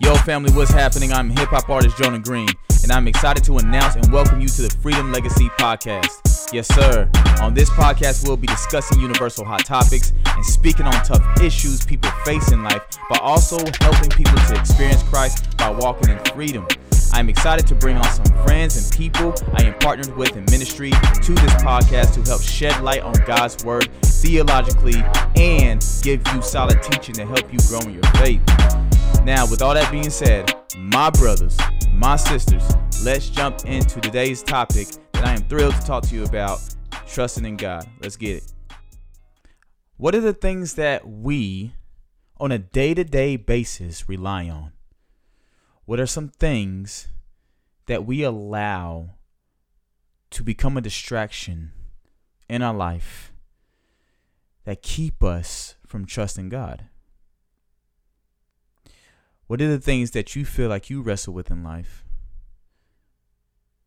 Yo, family, what's happening? I'm hip hop artist Jonah Green, and I'm excited to announce and welcome you to the Freedom Legacy Podcast. Yes, sir. On this podcast, we'll be discussing universal hot topics and speaking on tough issues people face in life, but also helping people to experience Christ by walking in freedom. I'm excited to bring on some friends and people I am partnered with in ministry to this podcast to help shed light on God's Word theologically and give you solid teaching to help you grow in your faith. Now, with all that being said, my brothers, my sisters, let's jump into today's topic that I am thrilled to talk to you about trusting in God. Let's get it. What are the things that we, on a day to day basis, rely on? What are some things that we allow to become a distraction in our life that keep us from trusting God? What are the things that you feel like you wrestle with in life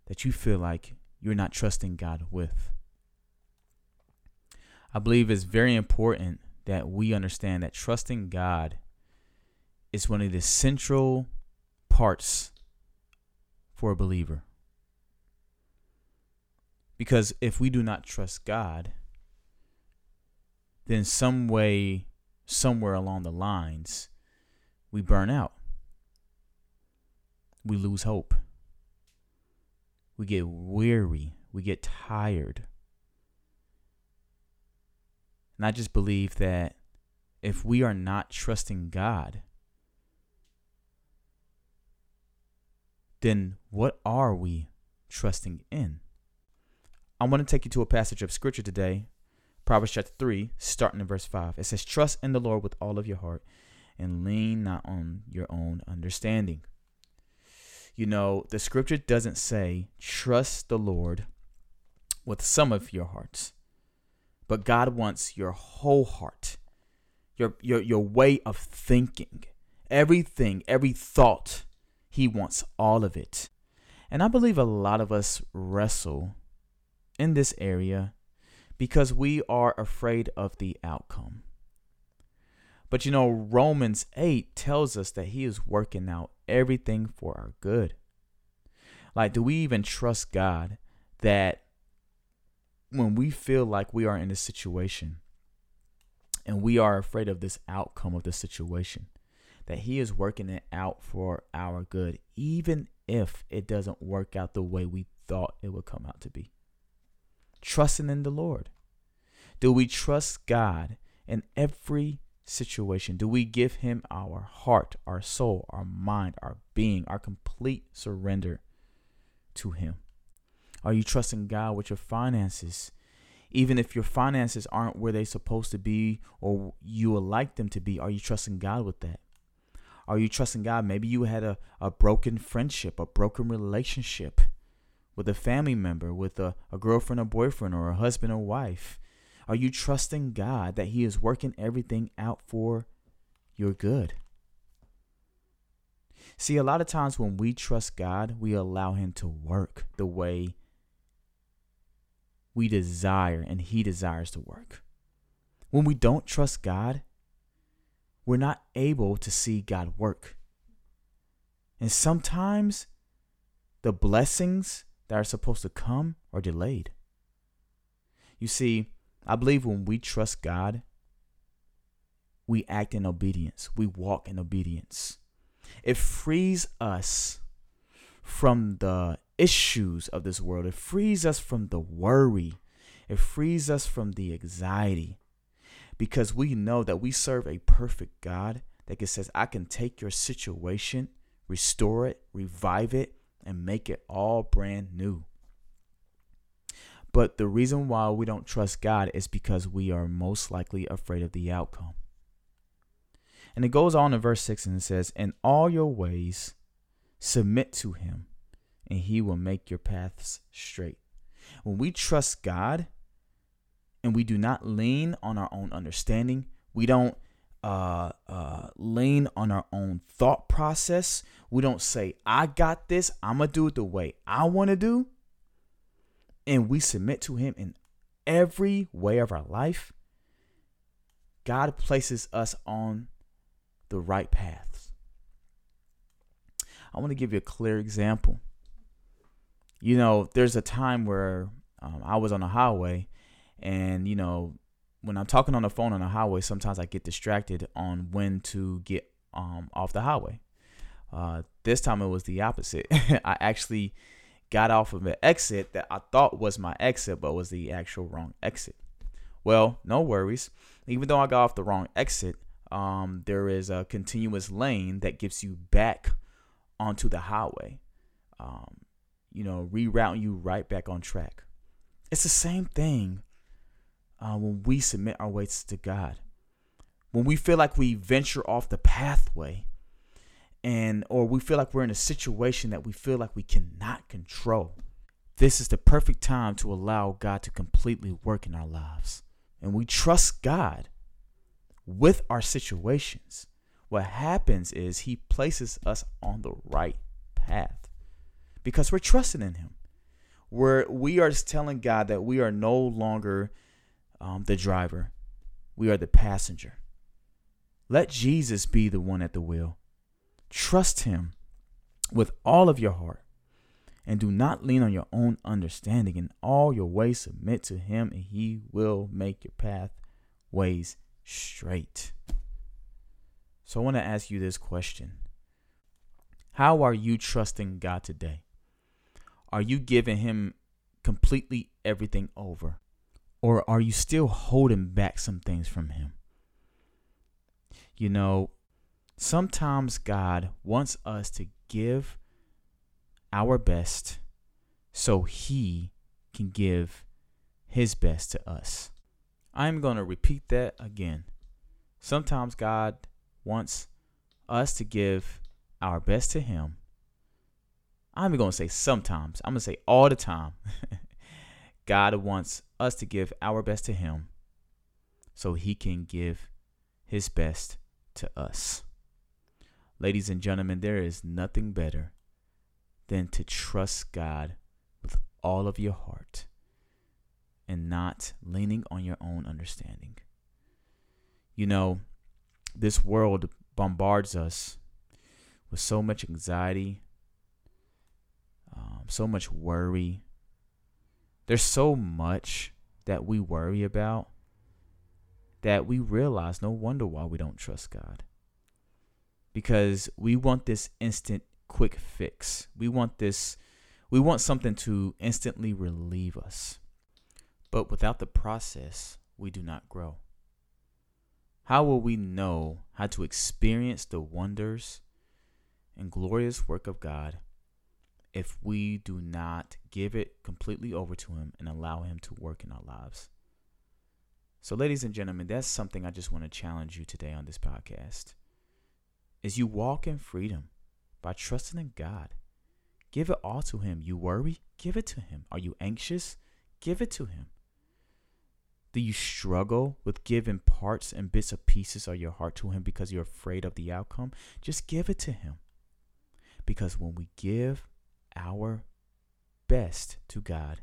that you feel like you're not trusting God with? I believe it's very important that we understand that trusting God is one of the central parts for a believer. Because if we do not trust God, then some way, somewhere along the lines, we burn out. We lose hope. We get weary. We get tired. And I just believe that if we are not trusting God, then what are we trusting in? I want to take you to a passage of scripture today, Proverbs chapter 3, starting in verse 5. It says, Trust in the Lord with all of your heart and lean not on your own understanding. You know, the scripture doesn't say, Trust the Lord with some of your hearts, but God wants your whole heart, your, your, your way of thinking, everything, every thought he wants all of it. And I believe a lot of us wrestle in this area because we are afraid of the outcome. But you know, Romans 8 tells us that he is working out everything for our good. Like, do we even trust God that when we feel like we are in a situation and we are afraid of this outcome of the situation, that He is working it out for our good, even if it doesn't work out the way we thought it would come out to be. Trusting in the Lord. Do we trust God in every situation? Do we give Him our heart, our soul, our mind, our being, our complete surrender to Him? Are you trusting God with your finances? Even if your finances aren't where they're supposed to be or you would like them to be, are you trusting God with that? Are you trusting God? Maybe you had a, a broken friendship, a broken relationship with a family member, with a, a girlfriend or boyfriend, or a husband or wife. Are you trusting God that He is working everything out for your good? See, a lot of times when we trust God, we allow Him to work the way we desire and He desires to work. When we don't trust God, we're not able to see God work. And sometimes the blessings that are supposed to come are delayed. You see, I believe when we trust God, we act in obedience, we walk in obedience. It frees us from the issues of this world, it frees us from the worry, it frees us from the anxiety because we know that we serve a perfect God that can says, I can take your situation, restore it, revive it, and make it all brand new. But the reason why we don't trust God is because we are most likely afraid of the outcome. And it goes on in verse 6 and it says, In all your ways, submit to him, and he will make your paths straight. When we trust God, and we do not lean on our own understanding. We don't uh, uh, lean on our own thought process. We don't say, I got this. I'm going to do it the way I want to do. And we submit to Him in every way of our life. God places us on the right paths. I want to give you a clear example. You know, there's a time where um, I was on the highway, and you know, when I'm talking on the phone on the highway, sometimes I get distracted on when to get um, off the highway. Uh, this time it was the opposite. I actually got off of an exit that I thought was my exit, but was the actual wrong exit. Well, no worries. Even though I got off the wrong exit, um, there is a continuous lane that gets you back onto the highway. Um, you know, rerouting you right back on track. It's the same thing uh, when we submit our ways to God. When we feel like we venture off the pathway, and or we feel like we're in a situation that we feel like we cannot control. This is the perfect time to allow God to completely work in our lives. And we trust God with our situations. What happens is he places us on the right path because we're trusting in him. Where we are telling God that we are no longer um, the driver, we are the passenger. Let Jesus be the one at the wheel. Trust Him with all of your heart. And do not lean on your own understanding. In all your ways, submit to Him, and He will make your pathways straight. So I want to ask you this question How are you trusting God today? Are you giving Him completely everything over? Or are you still holding back some things from Him? You know, sometimes God wants us to give our best so He can give His best to us. I'm going to repeat that again. Sometimes God wants us to give our best to Him. I'm going to say sometimes, I'm going to say all the time. God wants us to give our best to Him so He can give His best to us. Ladies and gentlemen, there is nothing better than to trust God with all of your heart and not leaning on your own understanding. You know, this world bombards us with so much anxiety, um, so much worry. There's so much that we worry about that we realize no wonder why we don't trust God because we want this instant quick fix. We want this we want something to instantly relieve us. But without the process, we do not grow. How will we know how to experience the wonders and glorious work of God if we do not give it completely over to Him and allow Him to work in our lives? So, ladies and gentlemen, that's something I just want to challenge you today on this podcast is you walk in freedom by trusting in God. Give it all to Him. You worry? Give it to Him. Are you anxious? Give it to Him. Do you struggle with giving parts and bits of pieces of your heart to Him because you're afraid of the outcome? Just give it to Him. Because when we give our best to God,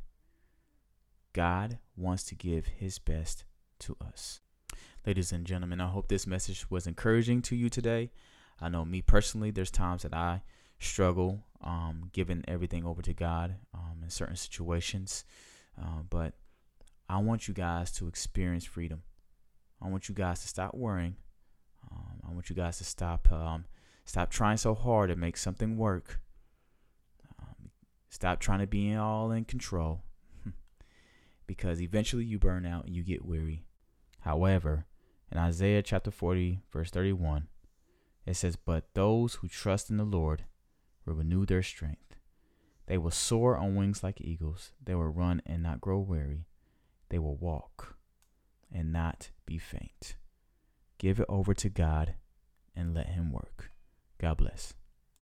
God wants to give His best to us. Ladies and gentlemen, I hope this message was encouraging to you today. I know me personally, there's times that I struggle um, giving everything over to God um, in certain situations. Uh, but I want you guys to experience freedom. I want you guys to stop worrying. Um, I want you guys to stop um, stop trying so hard to make something work. Stop trying to be all in control, hmm, because eventually you burn out and you get weary. However, in Isaiah chapter 40, verse 31, it says, But those who trust in the Lord will renew their strength. They will soar on wings like eagles. They will run and not grow weary. They will walk and not be faint. Give it over to God and let Him work. God bless.